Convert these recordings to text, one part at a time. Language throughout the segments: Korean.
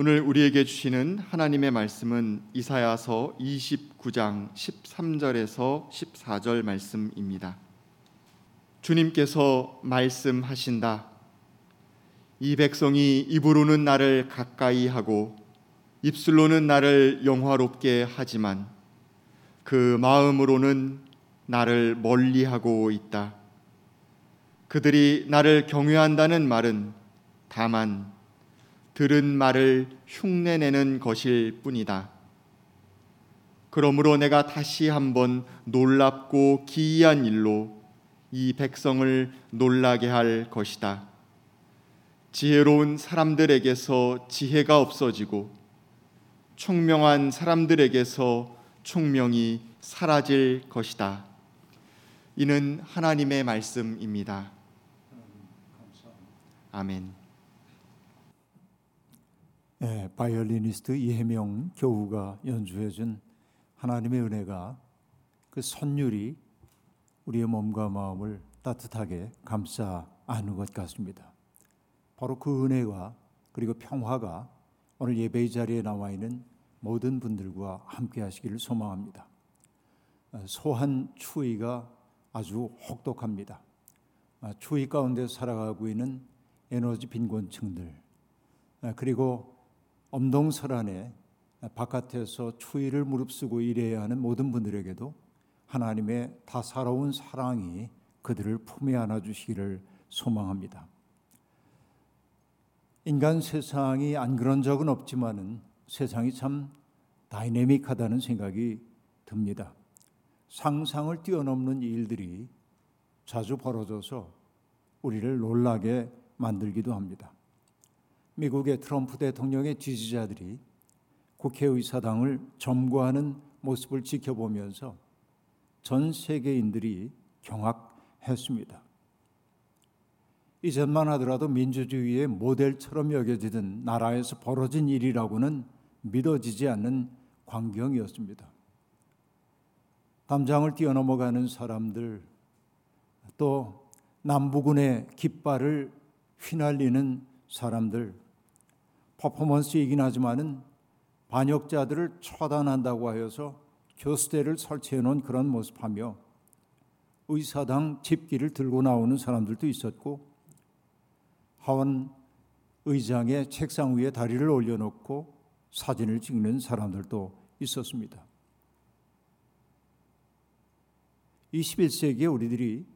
오늘 우리에게 주시는 하나님의 말씀은 이사야서 29장 13절에서 14절 말씀입니다. 주님께서 말씀하신다. 이 백성이 입으로는 나를 가까이 하고 입술로는 나를 영화롭게 하지만 그 마음으로는 나를 멀리하고 있다. 그들이 나를 경외한다는 말은 다만 들은 말을 흉내내는 것일 뿐이다. 그러므로 내가 다시 한번 놀랍고 기이한 일로 이 백성을 놀라게 할 것이다. 지혜로운 사람들에게서 지혜가 없어지고 총명한 사람들에게서 총명이 사라질 것이다. 이는 하나님의 말씀입니다. 아멘. 예, 바이올리니스트 이혜명 교우가 연주해준 하나님의 은혜가 그 선율이 우리의 몸과 마음을 따뜻하게 감싸 안는 것 같습니다. 바로 그 은혜가 그리고 평화가 오늘 예배의 자리에 나와 있는 모든 분들과 함께 하시기를 소망합니다. 소한 추위가 아주 혹독합니다. 추위 가운데 살아가고 있는 에너지 빈곤층들 그리고 엄동설안에 바깥에서 추위를 무릅쓰고 일해야 하는 모든 분들에게도 하나님의 다사로운 사랑이 그들을 품에 안아 주시기를 소망합니다. 인간 세상이 안 그런 적은 없지만은 세상이 참 다이내믹하다는 생각이 듭니다. 상상을 뛰어넘는 일들이 자주 벌어져서 우리를 놀라게 만들기도 합니다. 미국의 트럼프 대통령의 지지자들이 국회의사당을 점거하는 모습을 지켜보면서 전 세계인들이 경악했습니다. 이전만 하더라도 민주주의의 모델처럼 여겨지던 나라에서 벌어진 일이라고는 믿어지지 않는 광경이었습니다. 담장을 뛰어넘어가는 사람들, 또 남부군의 깃발을 휘날리는 사람들, 퍼포먼스이긴 하지만은 반역자들을 처단한다고 하여서 교수대를 설치해 놓은 그런 모습하며 의사당 집기를 들고 나오는 사람들도 있었고 하원 의장의 책상 위에 다리를 올려놓고 사진을 찍는 사람들도 있었습니다. 21세기에 우리들이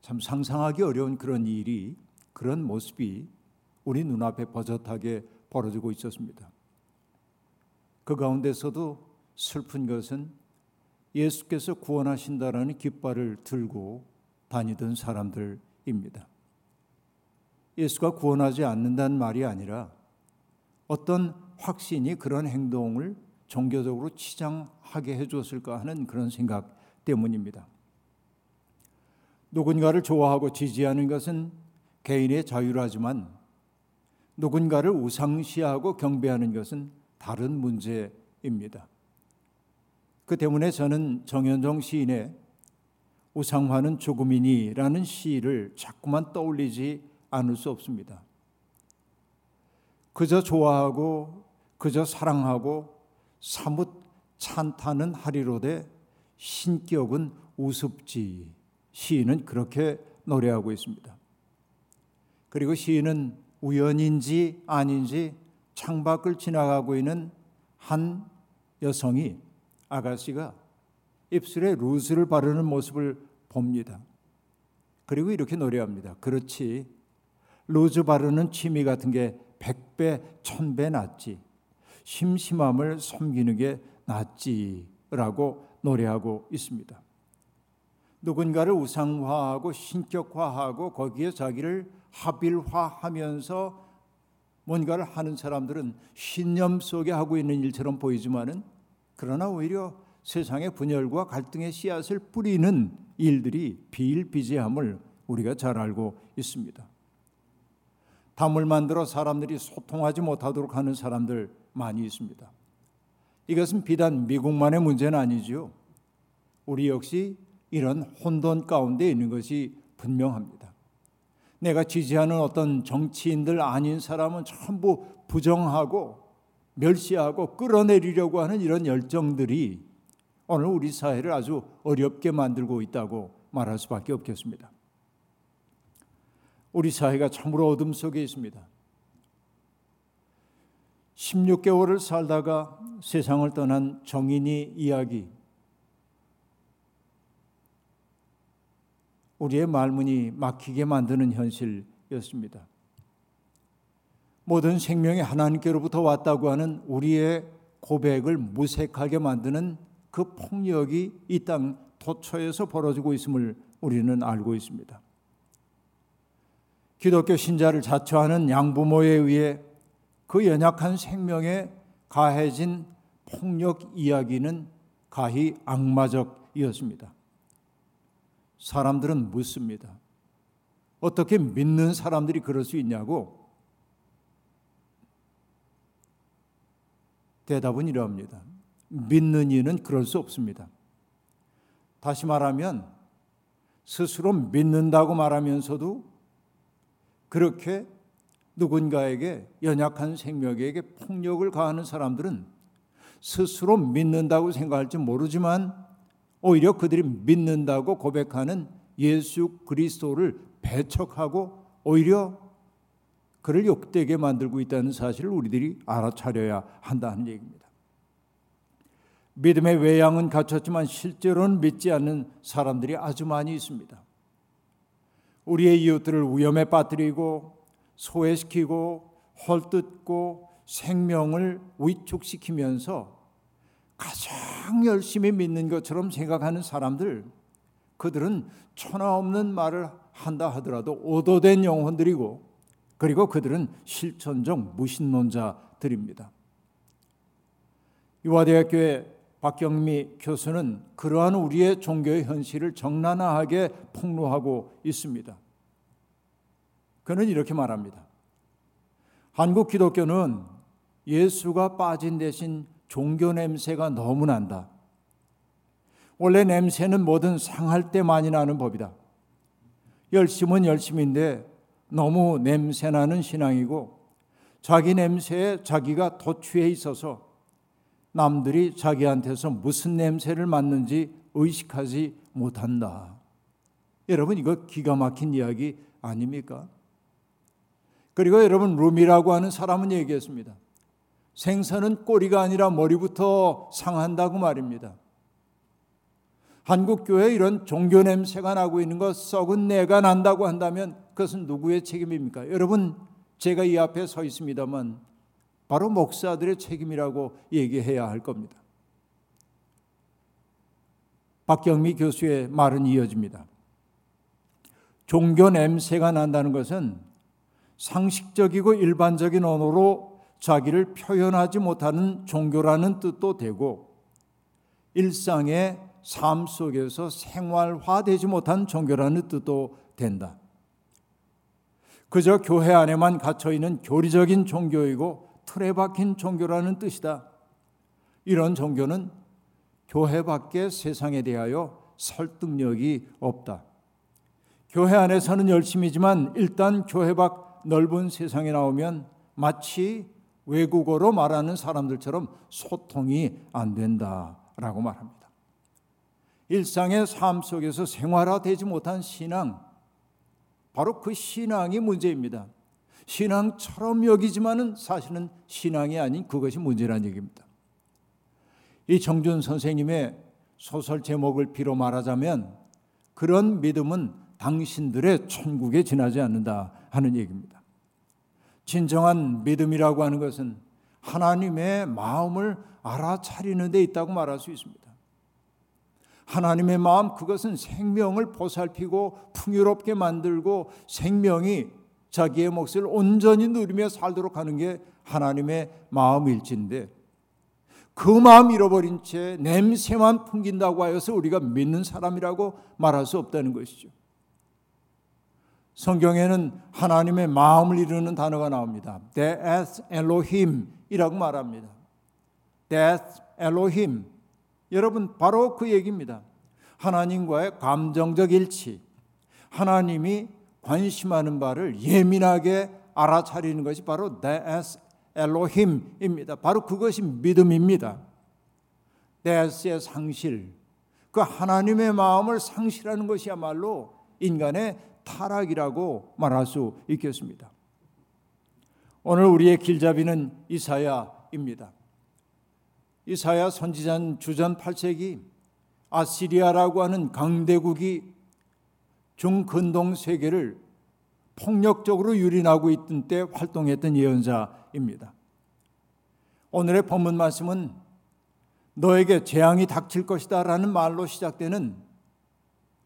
참 상상하기 어려운 그런 일이 그런 모습이 우리 눈앞에 버젓하게 벌어지고 있었습니다. 그 가운데서도 슬픈 것은 예수께서 구원하신다라는 깃발을 들고 다니던 사람들입니다. 예수가 구원하지 않는다는 말이 아니라 어떤 확신이 그런 행동을 종교적으로 치장하게 해줬을까 하는 그런 생각 때문입니다. 누군가를 좋아하고 지지하는 것은 개인의 자유라지만 누군가를 우상시하고 경배하는 것은 다른 문제입니다. 그 때문에 저는 정현종 시인의 우상화는 죽음이니라는 시를 자꾸만 떠올리지 않을 수 없습니다. 그저 좋아하고 그저 사랑하고 사뭇 찬타는 하리로되 신격은 우습지 시인은 그렇게 노래하고 있습니다. 그리고 시인은 우연인지 아닌지 창밖을 지나가고 있는 한 여성이 아가씨가 입술에 루즈를 바르는 모습을 봅니다. 그리고 이렇게 노래합니다. 그렇지. 루즈 바르는 취미 같은 게 백배, 천배 낫지. 심심함을 섬기는 게 낫지라고 노래하고 있습니다. 누군가를 우상화하고 신격화하고 거기에 자기를 합일화하면서 뭔가를 하는 사람들은 신념 속에 하고 있는 일처럼 보이지만은 그러나 오히려 세상의 분열과 갈등의 씨앗을 뿌리는 일들이 비일비재함을 우리가 잘 알고 있습니다. 담을 만들어 사람들이 소통하지 못하도록 하는 사람들 많이 있습니다. 이것은 비단 미국만의 문제는 아니지요. 우리 역시 이런 혼돈 가운데 있는 것이 분명합니다. 내가 지지하는 어떤 정치인들 아닌 사람은 전부 부정하고 멸시하고 끌어내리려고 하는 이런 열정들이 오늘 우리 사회를 아주 어렵게 만들고 있다고 말할 수밖에 없겠습니다. 우리 사회가 참으로 어둠 속에 있습니다. 16개월을 살다가 세상을 떠난 정인이 이야기. 우리의 말문이 막히게 만드는 현실이었습니다. 모든 생명이 하나님께로부터 왔다고 하는 우리의 고백을 무색하게 만드는 그 폭력이 이 땅 도처에서 벌어지고 있음을 우리는 알고 있습니다. 기독교 신자를 자처하는 양부모에 의해 그 연약한 생명에 가해진 폭력 이야기는 가히 악마적이었습니다. 사람들은 묻습니다. 어떻게 믿는 사람들이 그럴 수 있냐고? 대답은 이러합니다. 믿는 이는 그럴 수 없습니다. 다시 말하면 스스로 믿는다고 말하면서도 그렇게 누군가에게 연약한 생명에게 폭력을 가하는 사람들은 스스로 믿는다고 생각할지 모르지만 오히려 그들이 믿는다고 고백하는 예수 그리스도를 배척하고 오히려 그를 욕되게 만들고 있다는 사실을 우리들이 알아차려야 한다는 얘기입니다. 믿음의 외양은 갖췄지만 실제로는 믿지 않는 사람들이 아주 많이 있습니다. 우리의 이웃들을 위험에 빠뜨리고 소외시키고 헐뜯고 생명을 위축시키면서 가장 열심히 믿는 것처럼 생각하는 사람들 그들은 천하 없는 말을 한다 하더라도 오도된 영혼들이고 그리고 그들은 실천적 무신론자들입니다. 유화대학교의 박경미 교수는 그러한 우리의 종교의 현실을 적나라하게 폭로하고 있습니다. 그는 이렇게 말합니다. 한국 기독교는 예수가 빠진 대신 종교 냄새가 너무 난다. 원래 냄새는 뭐든 상할 때 많이 나는 법이다. 열심은 열심인데 너무 냄새나는 신앙이고 자기 냄새에 자기가 도취해 있어서 남들이 자기한테서 무슨 냄새를 맡는지 의식하지 못한다. 여러분 이거 기가 막힌 이야기 아닙니까? 그리고 여러분 룸이라고 하는 사람은 얘기했습니다. 생선은 꼬리가 아니라 머리부터 상한다고 말입니다. 한국 교회 이런 종교 냄새가 나고 있는 것 썩은 내가 난다고 한다면 그것은 누구의 책임입니까? 여러분 제가 이 앞에 서 있습니다만 바로 목사들의 책임이라고 얘기해야 할 겁니다. 박경미 교수의 말은 이어집니다. 종교 냄새가 난다는 것은 상식적이고 일반적인 언어로 자기를 표현하지 못하는 종교라는 뜻도 되고 일상의 삶 속에서 생활화되지 못한 종교라는 뜻도 된다. 그저 교회 안에만 갇혀 있는 교리적인 종교이고 틀에 박힌 종교라는 뜻이다. 이런 종교는 교회 밖의 세상에 대하여 설득력이 없다. 교회 안에서는 열심이지만 일단 교회 밖 넓은 세상에 나오면 마치 외국어로 말하는 사람들처럼 소통이 안 된다라고 말합니다. 일상의 삶 속에서 생활화되지 못한 신앙, 바로 그 신앙이 문제입니다. 신앙처럼 여기지만은 사실은 신앙이 아닌 그것이 문제라는 얘기입니다. 이 정준 선생님의 소설 제목을 비로 말하자면 그런 믿음은 당신들의 천국에 지나지 않는다 하는 얘기입니다. 진정한 믿음이라고 하는 것은 하나님의 마음을 알아차리는 데 있다고 말할 수 있습니다. 하나님의 마음 그것은 생명을 보살피고 풍요롭게 만들고 생명이 자기의 몫을 온전히 누리며 살도록 하는 게 하나님의 마음일진데 그 마음 잃어버린 채 냄새만 풍긴다고 하여서 우리가 믿는 사람이라고 말할 수 없다는 것이죠. 성경에는 하나님의 마음을 이루는 단어가 나옵니다. Death Elohim이라고 말합니다. Death Elohim. 여러분 바로 그 얘기입니다. 하나님과의 감정적 일치. 하나님이 관심하는 바를 예민하게 알아차리는 것이 바로 데스 엘로힘입니다. 바로 그것이 믿음입니다. 데스의 상실, 그 하나님의 마음을 상실하는 것이야말로 인간의 타락이라고 말할 수 있겠습니다. 오늘 우리의 길잡이는 이사야입니다. 이사야 선지자 주전 8세기 아시리아라고 하는 강대국이 중근동 세계를 폭력적으로 유린하고 있던 때 활동했던 예언자입니다. 오늘의 본문 말씀은 너에게 재앙이 닥칠 것이다라는 말로 시작되는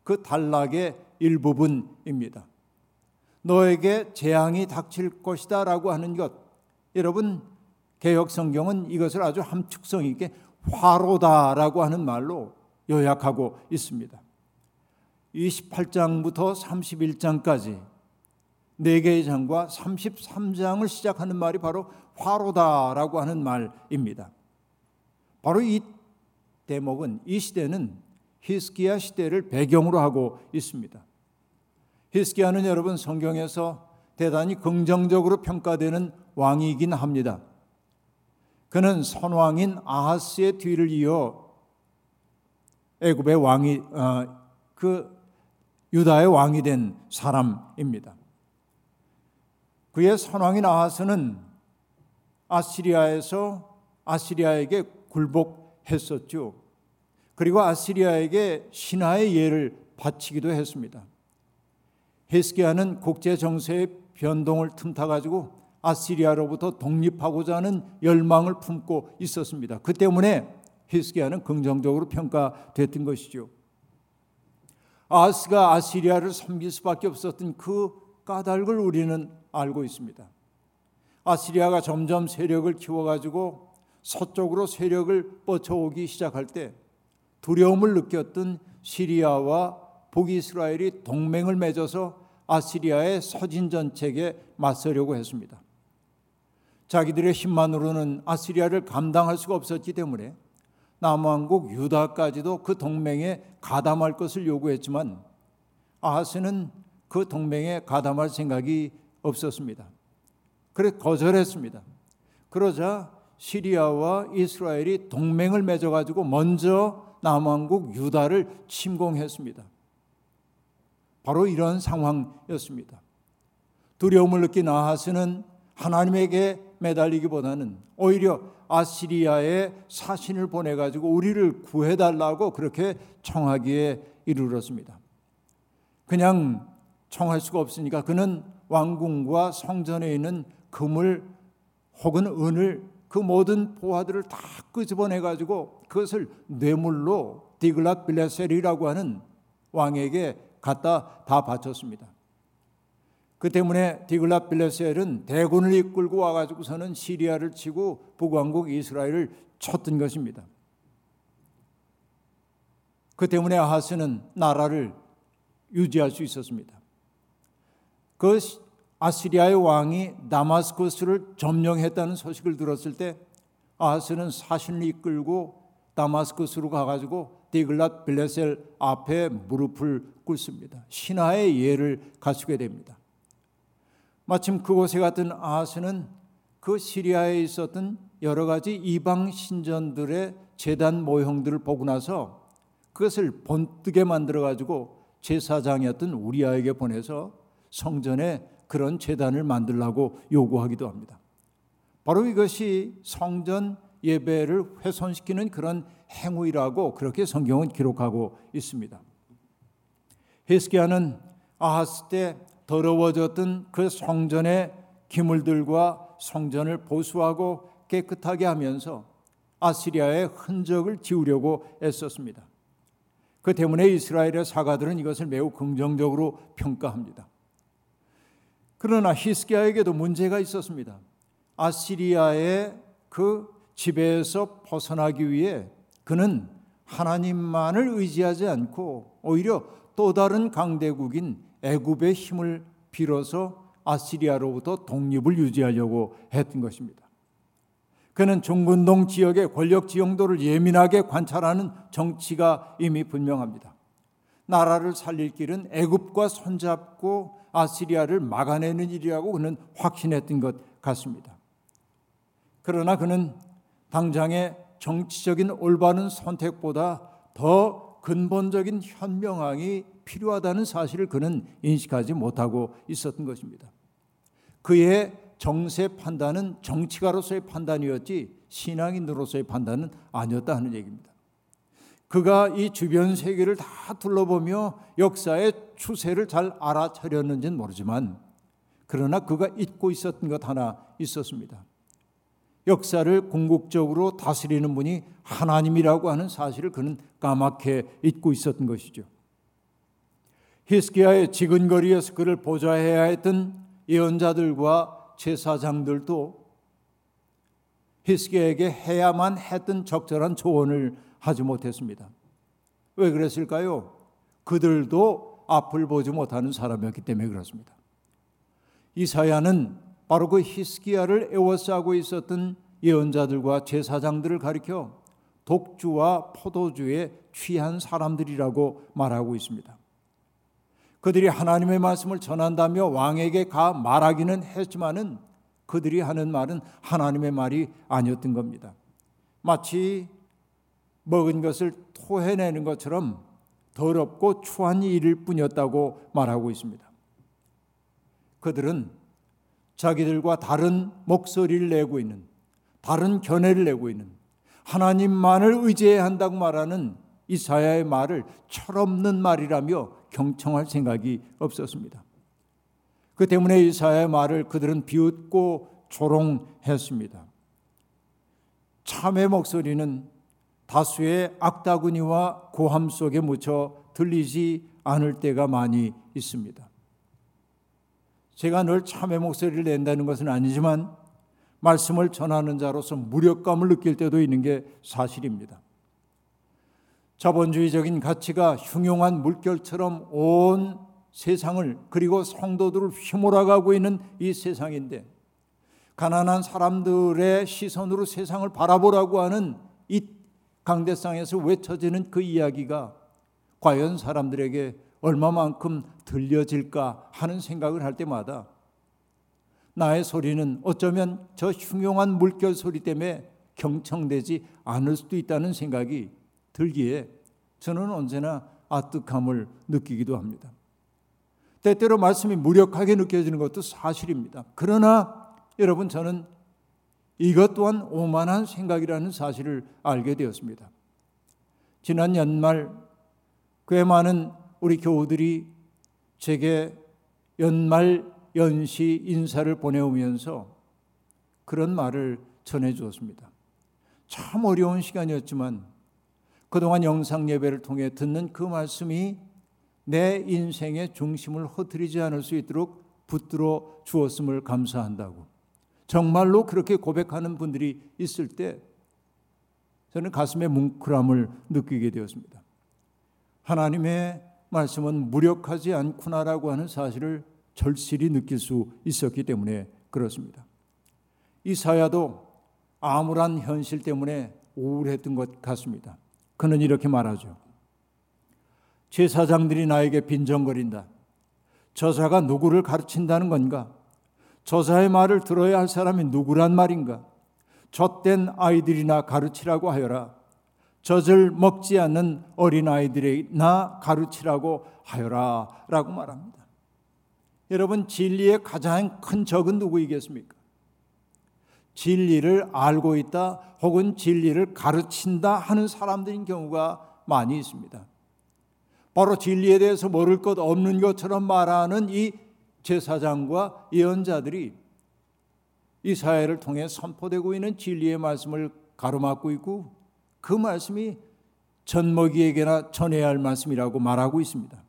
그 단락의 일부분입니다. 너에게 재앙이 닥칠 것이다 라고 하는 것. 여러분 개혁 성경은 이것을 아주 함축성 있게 화로다 라고 하는 말로 요약하고 있습니다. 28장부터 31장까지 네 개의 장과 33장을 시작하는 말이 바로 화로다라고 하는 말입니다. 바로 이 대목은 이 시대는 히스기야 시대를 배경으로 하고 있습니다. 히스기야는 여러분 성경에서 대단히 긍정적으로 평가되는 왕이긴 합니다. 그는 선왕인 아하스의 뒤를 이어 애굽의 왕이 어, 그 유다의 왕이 된 사람입니다. 그의 선왕인 아하스는 아시리아에서 아시리아에게 굴복했었죠. 그리고 아시리아에게 신하의 예를 바치기도 했습니다. 헤스기야는 국제 정세의 변동을 틈타 가지고 아시리아로부터 독립하고자 하는 열망을 품고 있었습니다. 그 때문에 히스기야는 긍정적으로 평가됐던 것이죠. 아스가 아시리아를 섬길 수밖에 없었던 그 까닭을 우리는 알고 있습니다. 아시리아가 점점 세력을 키워가지고 서쪽으로 세력을 뻗쳐오기 시작할 때 두려움을 느꼈던 시리아와 북이스라엘이 동맹을 맺어서 아시리아의 서진 전책에 맞서려고 했습니다. 자기들의 힘만으로는 아시리아를 감당할 수가 없었기 때문에 남왕국 유다까지도 그 동맹에 가담할 것을 요구했지만 아하스는 그 동맹에 가담할 생각이 없었습니다. 그래 거절했습니다. 그러자 시리아와 이스라엘이 동맹을 맺어 가지고 먼저 남왕국 유다를 침공했습니다. 바로 이런 상황이었습니다. 두려움을 느낀 아하스는 하나님에게 매달리기보다는 오히려 아시리아에 사신을 보내 가지고 우리를 구해 달라고 그렇게 청하기에 이르렀습니다. 그냥 청할 수가 없으니까 그는 왕궁과 성전에 있는 금을 혹은 은을 그 모든 보화들을 다 끄집어내 가지고 그것을 뇌물로 디글랏 빌레셀이라고 하는 왕에게 갖다 다 바쳤습니다. 그 때문에 디글랏 빌레셀은 대군을 이끌고 와가지고서는 시리아를 치고 북왕국 이스라엘을 쳤던 것입니다. 그 때문에 아하스는 나라를 유지할 수 있었습니다. 그 아시리아의 왕이 다마스커스를 점령했다는 소식을 들었을 때 아하스는 사신을 이끌고 다마스커스로 가가지고 디글랏 빌레셀 앞에 무릎을 꿇습니다. 신하의 예를 갖추게 됩니다. 마침 그곳에 갔던 아하스는 그 시리아에 있었던 여러 가지 이방 신전들의 재단 모형들을 보고 나서 그것을 번뜩에 만들어 가지고 제사장이었던 우리아에게 보내서 성전에 그런 재단을 만들라고 요구하기도 합니다. 바로 이것이 성전 예배를 훼손시키는 그런 행위라고 그렇게 성경은 기록하고 있습니다. 히스기야는 아하스 때 더러워졌던 그 성전의 기물들과 성전을 보수하고 깨끗하게 하면서 아시리아의 흔적을 지우려고 애썼습니다. 그 때문에 이스라엘의 사가들은 이것을 매우 긍정적으로 평가합니다. 그러나 히스기야에게도 문제가 있었습니다. 아시리아의 그 지배에서 벗어나기 위해 그는 하나님만을 의지하지 않고 오히려 또 다른 강대국인 애굽의 힘을 빌어서 아시리아로부터 독립을 유지하려고 했던 것입니다. 그는 중근동 지역의 권력 지형도를 예민하게 관찰하는 정치가 이미 분명합니다. 나라를 살릴 길은 애굽과 손잡고 아시리아를 막아내는 일이라고 그는 확신했던 것 같습니다. 그러나 그는 당장의 정치적인 올바른 선택보다 더 근본적인 현명함이 필요하다는 사실을 그는 인식하지 못하고 있었던 것입니다. 그의 정세 판단은 정치가로서의 판단이었지 신앙인으로서의 판단은 아니었다 하는 얘기입니다. 그가 이 주변 세계를 다 둘러보며 역사의 추세를 잘 알아차렸는지는 모르지만 그러나 그가 잊고 있었던 것 하나 있었습니다. 역사를 궁극적으로 다스리는 분이 하나님이라고 하는 사실을 그는 까맣게 잊고 있었던 것이죠. 히스기야의 지근거리에서 그를 보좌해야 했던 예언자들과 제사장들도 히스기야에게 해야만 했던 적절한 조언을 하지 못했습니다. 왜 그랬을까요? 그들도 앞을 보지 못하는 사람이었기 때문에 그렇습니다. 이사야는 바로 그 히스기야를 애워싸고 있었던 예언자들과 제사장들을 가리켜 독주와 포도주에 취한 사람들이라고 말하고 있습니다. 그들이 하나님의 말씀을 전한다며 왕에게 가 말하기는 했지만은 그들이 하는 말은 하나님의 말이 아니었던 겁니다. 마치 먹은 것을 토해내는 것처럼 더럽고 추한 일일 뿐이었다고 말하고 있습니다. 그들은 자기들과 다른 목소리를 내고 있는 다른 견해를 내고 있는 하나님만을 의지해야 한다고 말하는 이사야의 말을 철없는 말이라며 경청할 생각이 없었습니다. 그 때문에 이사야의 말을 그들은 비웃고 조롱했습니다. 참의 목소리는 다수의 악다구니와 고함 속에 묻혀 들리지 않을 때가 많이 있습니다. 제가 늘 참의 목소리를 낸다는 것은 아니지만 말씀을 전하는 자로서 무력감을 느낄 때도 있는 게 사실입니다. 자본주의적인 가치가 흉용한 물결처럼 온 세상을 그리고 성도들을 휘몰아가고 있는 이 세상인데 가난한 사람들의 시선으로 세상을 바라보라고 하는 이 강대상에서 외쳐지는 그 이야기가 과연 사람들에게 얼마만큼 들려질까 하는 생각을 할 때마다 나의 소리는 어쩌면 저 흉용한 물결 소리 때문에 경청되지 않을 수도 있다는 생각이 들기에 저는 언제나 아득함을 느끼기도 합니다. 때때로 말씀이 무력하게 느껴지는 것도 사실입니다. 그러나 여러분 저는 이것 또한 오만한 생각이라는 사실을 알게 되었습니다. 지난 연말 꽤 많은 우리 교우들이 제게 연말 연시 인사를 보내오면서 그런 말을 전해 주었습니다. 참 어려운 시간이었지만 그동안 영상 예배를 통해 듣는 그 말씀이 내 인생의 중심을 흐트리지 않을 수 있도록 붙들어 주었음을 감사한다고. 정말로 그렇게 고백하는 분들이 있을 때 저는 가슴에 뭉클함을 느끼게 되었습니다. 하나님의 말씀은 무력하지 않구나라고 하는 사실을 절실히 느낄 수 있었기 때문에 그렇습니다. 이사야도 암울한 현실 때문에 우울했던 것 같습니다. 그는 이렇게 말하죠. 제사장들이 나에게 빈정거린다. 저자가 누구를 가르친다는 건가? 저자의 말을 들어야 할 사람이 누구란 말인가? 젖된 아이들이나 가르치라고 하여라. 젖을 먹지 않는 어린아이들이나 가르치라고 하여라. 라고 말합니다. 여러분, 진리의 가장 큰 적은 누구이겠습니까? 진리를 알고 있다 혹은 진리를 가르친다 하는 사람들인 경우가 많이 있습니다. 바로 진리에 대해서 모를 것 없는 것처럼 말하는 이 제사장과 예언자들이 이 사회를 통해 선포되고 있는 진리의 말씀을 가로막고 있고 그 말씀이 전먹이에게나 전해야 할 말씀이라고 말하고 있습니다.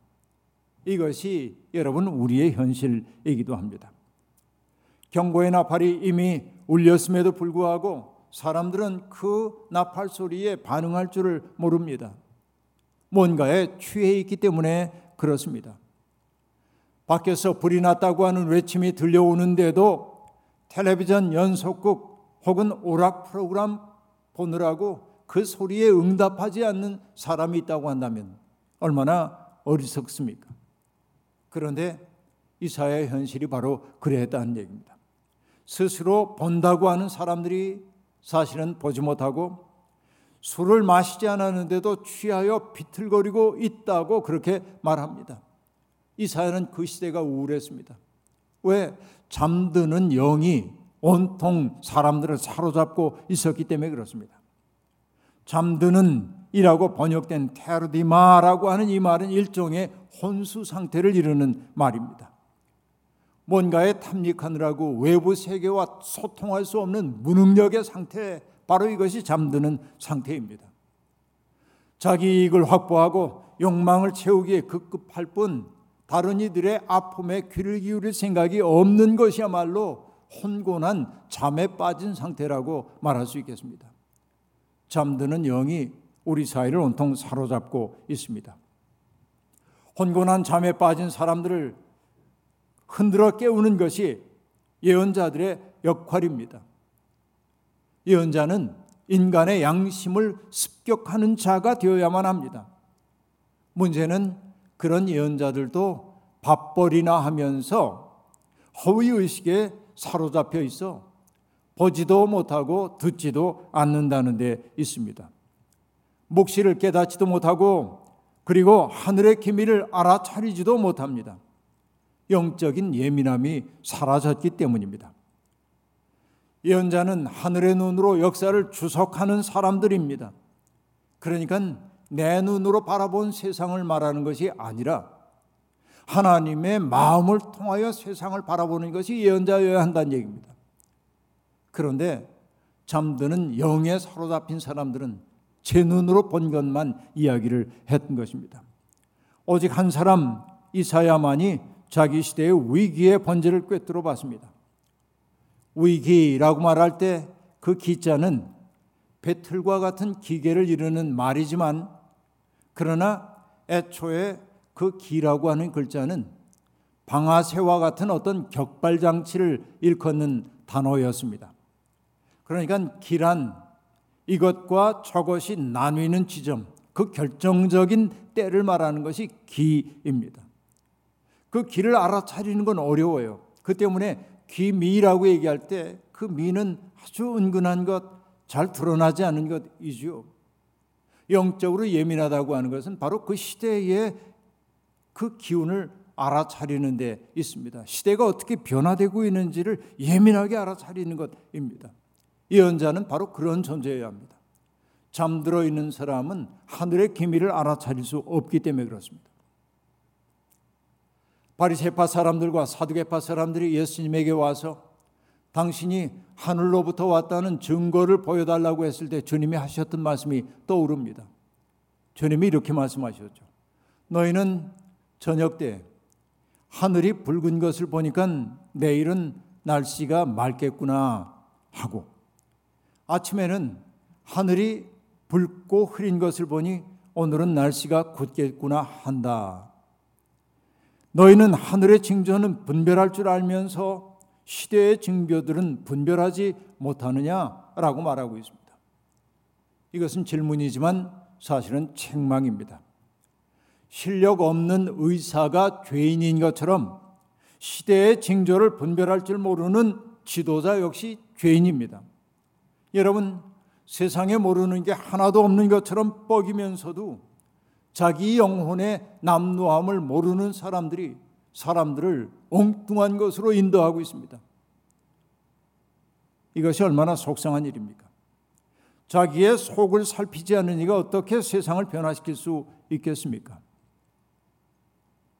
이것이 여러분 우리의 현실이기도 합니다. 경고의 나팔이 이미 울렸음에도 불구하고 사람들은 그 나팔 소리에 반응할 줄을 모릅니다. 뭔가에 취해 있기 때문에 그렇습니다. 밖에서 불이 났다고 하는 외침이 들려오는데도 텔레비전 연속극 혹은 오락 프로그램 보느라고 그 소리에 응답하지 않는 사람이 있다고 한다면 얼마나 어리석습니까? 그런데 이사야의 현실이 바로 그랬다는 얘기입니다. 스스로 본다고 하는 사람들이 사실은 보지 못하고 술을 마시지 않았는데도 취하여 비틀거리고 있다고 그렇게 말합니다. 이사야는 그 시대가 우울했습니다. 왜? 잠드는 영이 온통 사람들을 사로잡고 있었기 때문에 그렇습니다. 잠드는 이라고 번역된 테르디마라고 하는 이 말은 일종의 혼수 상태를 이루는 말입니다. 뭔가에 탐닉하느라고 외부 세계와 소통할 수 없는 무능력의 상태, 바로 이것이 잠드는 상태입니다. 자기 이익을 확보하고 욕망을 채우기에 급급할 뿐 다른 이들의 아픔에 귀를 기울일 생각이 없는 것이야말로 혼곤한 잠에 빠진 상태라고 말할 수 있겠습니다. 잠드는 영이 우리 사회를 온통 사로잡고 있습니다. 혼곤한 잠에 빠진 사람들을 흔들어 깨우는 것이 예언자들의 역할입니다. 예언자는 인간의 양심을 습격하는 자가 되어야만 합니다. 문제는 그런 예언자들도 밥벌이나 하면서 허위의식에 사로잡혀 있어 보지도 못하고 듣지도 않는다는 데 있습니다. 묵시를 깨닫지도 못하고 그리고 하늘의 기밀을 알아차리지도 못합니다. 영적인 예민함이 사라졌기 때문입니다. 예언자는 하늘의 눈으로 역사를 주석하는 사람들입니다. 그러니까 내 눈으로 바라본 세상을 말하는 것이 아니라 하나님의 마음을 통하여 세상을 바라보는 것이 예언자여야 한다는 얘기입니다. 그런데 잠드는 영에 사로잡힌 사람들은 제 눈으로 본 것만 이야기를 했던 것입니다. 오직 한 사람 이사야만이 자기 시대의 위기의 번제를 꿰뚫어 봤습니다. 위기라고 말할 때 그 기자는 배틀과 같은 기계를 이루는 말이지만 그러나 애초에 그 기라고 하는 글자는 방아쇠와 같은 어떤 격발 장치를 일컫는 단어였습니다. 그러니까 기란 이것과 저것이 나뉘는 지점, 그 결정적인 때를 말하는 것이 기입니다. 그 기를 알아차리는 건 어려워요. 그 때문에 기미라고 얘기할 때 그 미는 아주 은근한 것, 잘 드러나지 않은 것이죠. 영적으로 예민하다고 하는 것은 바로 그 시대의 그 기운을 알아차리는 데 있습니다. 시대가 어떻게 변화되고 있는지를 예민하게 알아차리는 것입니다. 예언자는 바로 그런 존재여야 합니다. 잠들어 있는 사람은 하늘의 기밀을 알아차릴 수 없기 때문에 그렇습니다. 바리새파 사람들과 사두개파 사람들이 예수님에게 와서 당신이 하늘로부터 왔다는 증거를 보여달라고 했을 때 주님이 하셨던 말씀이 떠오릅니다. 주님이 이렇게 말씀하셨죠. 너희는 저녁 때 하늘이 붉은 것을 보니까 내일은 날씨가 맑겠구나 하고 아침에는 하늘이 붉고 흐린 것을 보니 오늘은 날씨가 굳겠구나 한다. 너희는 하늘의 징조는 분별할 줄 알면서 시대의 징조들은 분별하지 못하느냐라고 말하고 있습니다. 이것은 질문이지만 사실은 책망입니다. 실력 없는 의사가 죄인인 것처럼 시대의 징조를 분별할 줄 모르는 지도자 역시 죄인입니다. 여러분, 세상에 모르는 게 하나도 없는 것처럼 뻐기면서도 자기 영혼의 남루함을 모르는 사람들이 사람들을 엉뚱한 것으로 인도하고 있습니다. 이것이 얼마나 속상한 일입니까? 자기의 속을 살피지 않는 이가 어떻게 세상을 변화시킬 수 있겠습니까?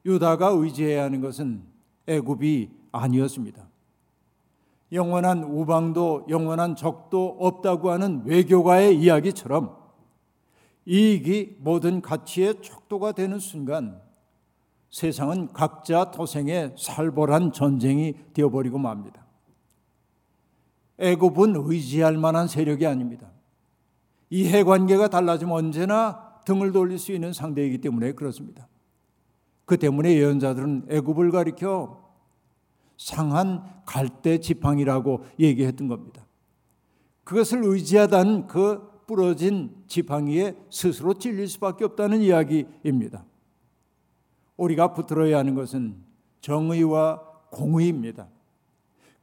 유다가 의지해야 하는 것은 애굽이 아니었습니다. 영원한 우방도 영원한 적도 없다고 하는 외교가의 이야기처럼 이익이 모든 가치의 척도가 되는 순간 세상은 각자 도생의 살벌한 전쟁이 되어버리고 맙니다. 애굽은 의지할 만한 세력이 아닙니다. 이해 관계가 달라지면 언제나 등을 돌릴 수 있는 상대이기 때문에 그렇습니다. 그 때문에 예언자들은 애굽을 가리켜 상한 갈대 지팡이라고 얘기했던 겁니다. 그것을 의지하다는 그 부러진 지팡이에 스스로 찔릴 수밖에 없다는 이야기입니다. 우리가 붙들어야 하는 것은 정의와 공의입니다.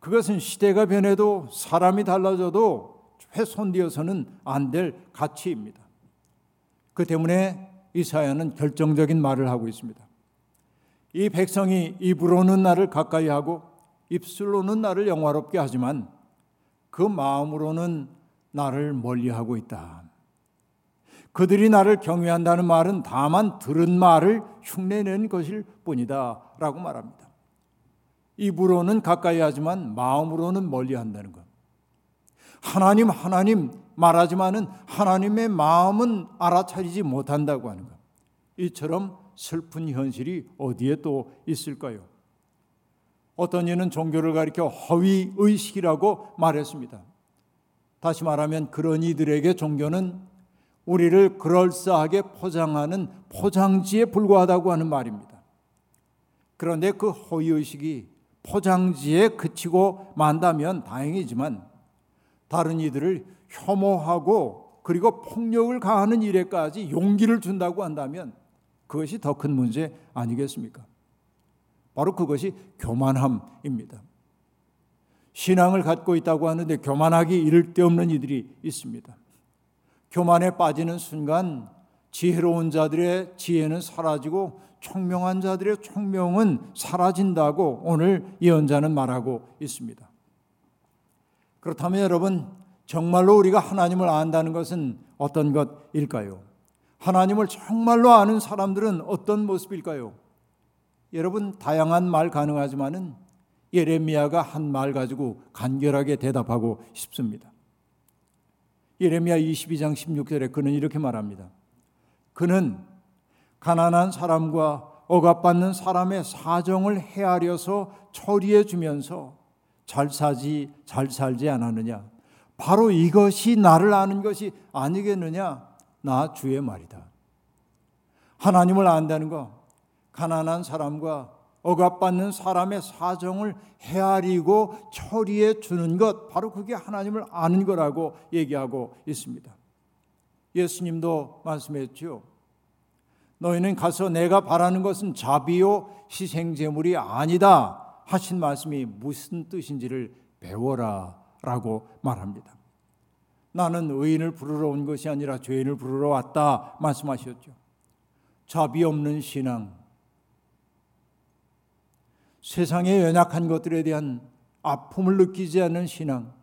그것은 시대가 변해도 사람이 달라져도 훼손되어서는 안 될 가치입니다. 그 때문에 이사야는 결정적인 말을 하고 있습니다. 이 백성이 입으로는 나를 가까이 하고 입술로는 나를 영화롭게 하지만 그 마음으로는 나를 멀리 하고 있다. 그들이 나를 경외한다는 말은 다만 들은 말을 흉내낸 것일 뿐이다. 라고 말합니다. 입으로는 가까이 하지만 마음으로는 멀리 한다는 것. 하나님, 하나님 말하지만은 하나님의 마음은 알아차리지 못한다고 하는 것. 이처럼 슬픈 현실이 어디에 또 있을까요? 어떤 이는 종교를 가리켜 허위 의식이라고 말했습니다. 다시 말하면 그런 이들에게 종교는 우리를 그럴싸하게 포장하는 포장지에 불과하다고 하는 말입니다. 그런데 그 허위 의식이 포장지에 그치고 만다면 다행이지만 다른 이들을 혐오하고 그리고 폭력을 가하는 일에까지 용기를 준다고 한다면 그것이 더 큰 문제 아니겠습니까? 바로 그것이 교만함입니다. 신앙을 갖고 있다고 하는데 교만하기 이를 데 없는 이들이 있습니다. 교만에 빠지는 순간 지혜로운 자들의 지혜는 사라지고 총명한 자들의 총명은 사라진다고 오늘 예언자는 말하고 있습니다. 그렇다면 여러분 정말로 우리가 하나님을 안다는 것은 어떤 것일까요? 하나님을 정말로 아는 사람들은 어떤 모습일까요? 여러분 다양한 말 가능하지만은 예레미야가 한 말 가지고 간결하게 대답하고 싶습니다. 예레미야 22장 16절에 그는 이렇게 말합니다. 그는 가난한 사람과 억압받는 사람의 사정을 헤아려서 처리해 주면서 잘 사지 잘 살지 않았느냐? 바로 이것이 나를 아는 것이 아니겠느냐? 나 주의 말이다. 하나님을 안다는 거, 가난한 사람과 억압받는 사람의 사정을 헤아리고 처리해 주는 것, 바로 그게 하나님을 아는 거라고 얘기하고 있습니다. 예수님도 말씀했죠. 너희는 가서 내가 바라는 것은 자비요 희생제물이 아니다 하신 말씀이 무슨 뜻인지를 배워라 라고 말합니다. 나는 의인을 부르러 온 것이 아니라 죄인을 부르러 왔다 말씀하셨죠. 자비 없는 신앙, 세상의 연약한 것들에 대한 아픔을 느끼지 않는 신앙,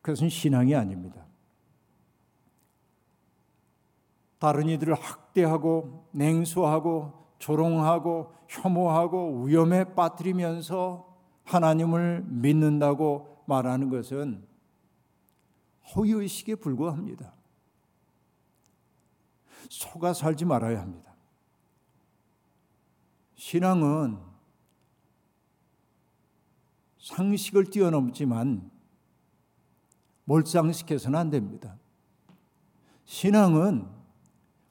그것은 신앙이 아닙니다. 다른 이들을 학대하고 냉소하고 조롱하고 혐오하고 위험에 빠뜨리면서 하나님을 믿는다고 말하는 것은 허위의식에 불과합니다. 속아 살지 말아야 합니다. 신앙은 상식을 뛰어넘지만 몰상식해서는 안 됩니다. 신앙은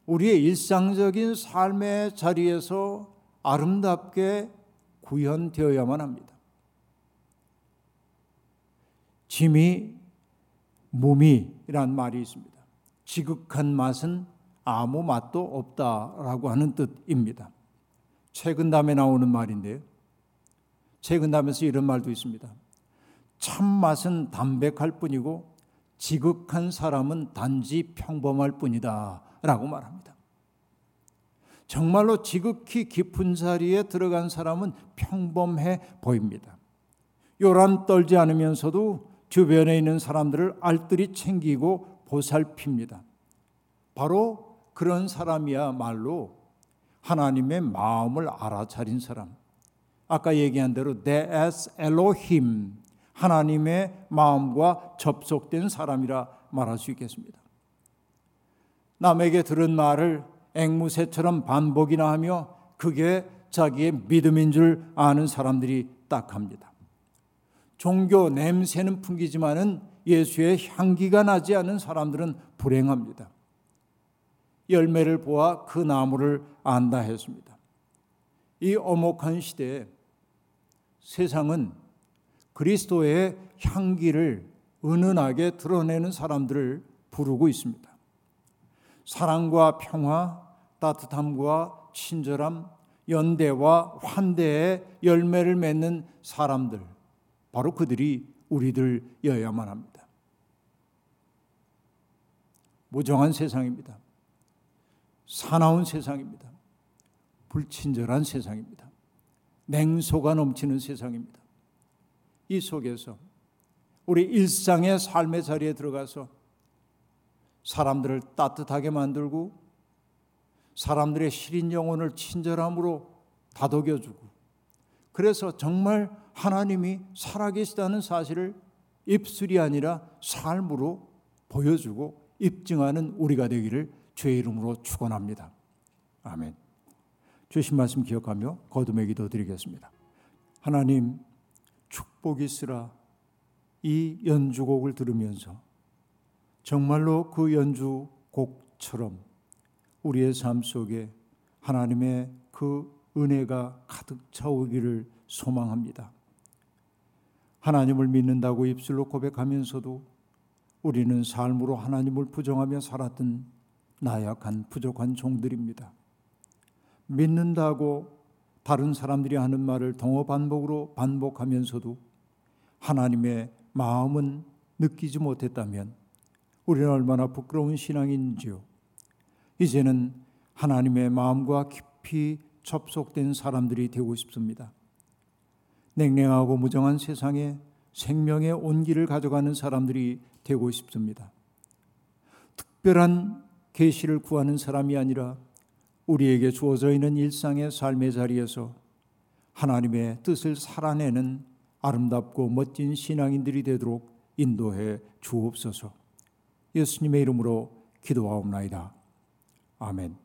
우리의 일상적인 삶의 자리에서 아름답게 구현되어야만 합니다. 짐이 무미란 말이 있습니다. 지극한 맛은 아무 맛도 없다라고 하는 뜻입니다. 최근담에 나오는 말인데요. 최근담에서 이런 말도 있습니다. 참 맛은 담백할 뿐이고 지극한 사람은 단지 평범할 뿐이다 라고 말합니다. 정말로 지극히 깊은 자리에 들어간 사람은 평범해 보입니다. 요란 떨지 않으면서도 주변에 있는 사람들을 알뜰히 챙기고 보살핍니다. 바로 그런 사람이야말로 하나님의 마음을 알아차린 사람. 아까 얘기한 대로 데에스 엘로힘 하나님의 마음과 접속된 사람이라 말할 수 있겠습니다. 남에게 들은 말을 앵무새처럼 반복이나 하며 그게 자기의 믿음인 줄 아는 사람들이 딱 합니다. 종교 냄새는 풍기지만은 예수의 향기가 나지 않은 사람들은 불행합니다. 열매를 보아 그 나무를 안다 했습니다. 이 어목한 시대에 세상은 그리스도의 향기를 은은하게 드러내는 사람들을 부르고 있습니다. 사랑과 평화, 따뜻함과 친절함, 연대와 환대의 열매를 맺는 사람들, 바로 그들이 우리들여야만 합니다. 무정한 세상입니다. 사나운 세상입니다. 불친절한 세상입니다. 냉소가 넘치는 세상입니다. 이 속에서 우리 일상의 삶의 자리에 들어가서 사람들을 따뜻하게 만들고 사람들의 시린 영혼을 친절함으로 다독여주고 그래서 정말 하나님이 살아계시다는 사실을 입술이 아니라 삶으로 보여주고 입증하는 우리가 되기를 주의 이름으로 축원합니다. 아멘. 주신 말씀 기억하며 거듭의 기도 드리겠습니다. 하나님 축복이 있으라 이 연주곡을 들으면서 정말로 그 연주곡처럼 우리의 삶 속에 하나님의 그 은혜가 가득 차오기를 소망합니다. 하나님을 믿는다고 입술로 고백하면서도 우리는 삶으로 하나님을 부정하며 살았던 나약한 부족한 종들입니다. 믿는다고 다른 사람들이 하는 말을 동어 반복으로 반복하면서도 하나님의 마음은 느끼지 못했다면 우리는 얼마나 부끄러운 신앙인지요. 이제는 하나님의 마음과 깊이 접속된 사람들이 되고 싶습니다. 냉랭하고 무정한 세상에 생명의 온기를 가져가는 사람들이 되고 싶습니다. 특별한 계시를 구하는 사람이 아니라 우리에게 주어져 있는 일상의 삶의 자리에서 하나님의 뜻을 살아내는 아름답고 멋진 신앙인들이 되도록 인도해 주옵소서. 예수님의 이름으로 기도하옵나이다. 아멘.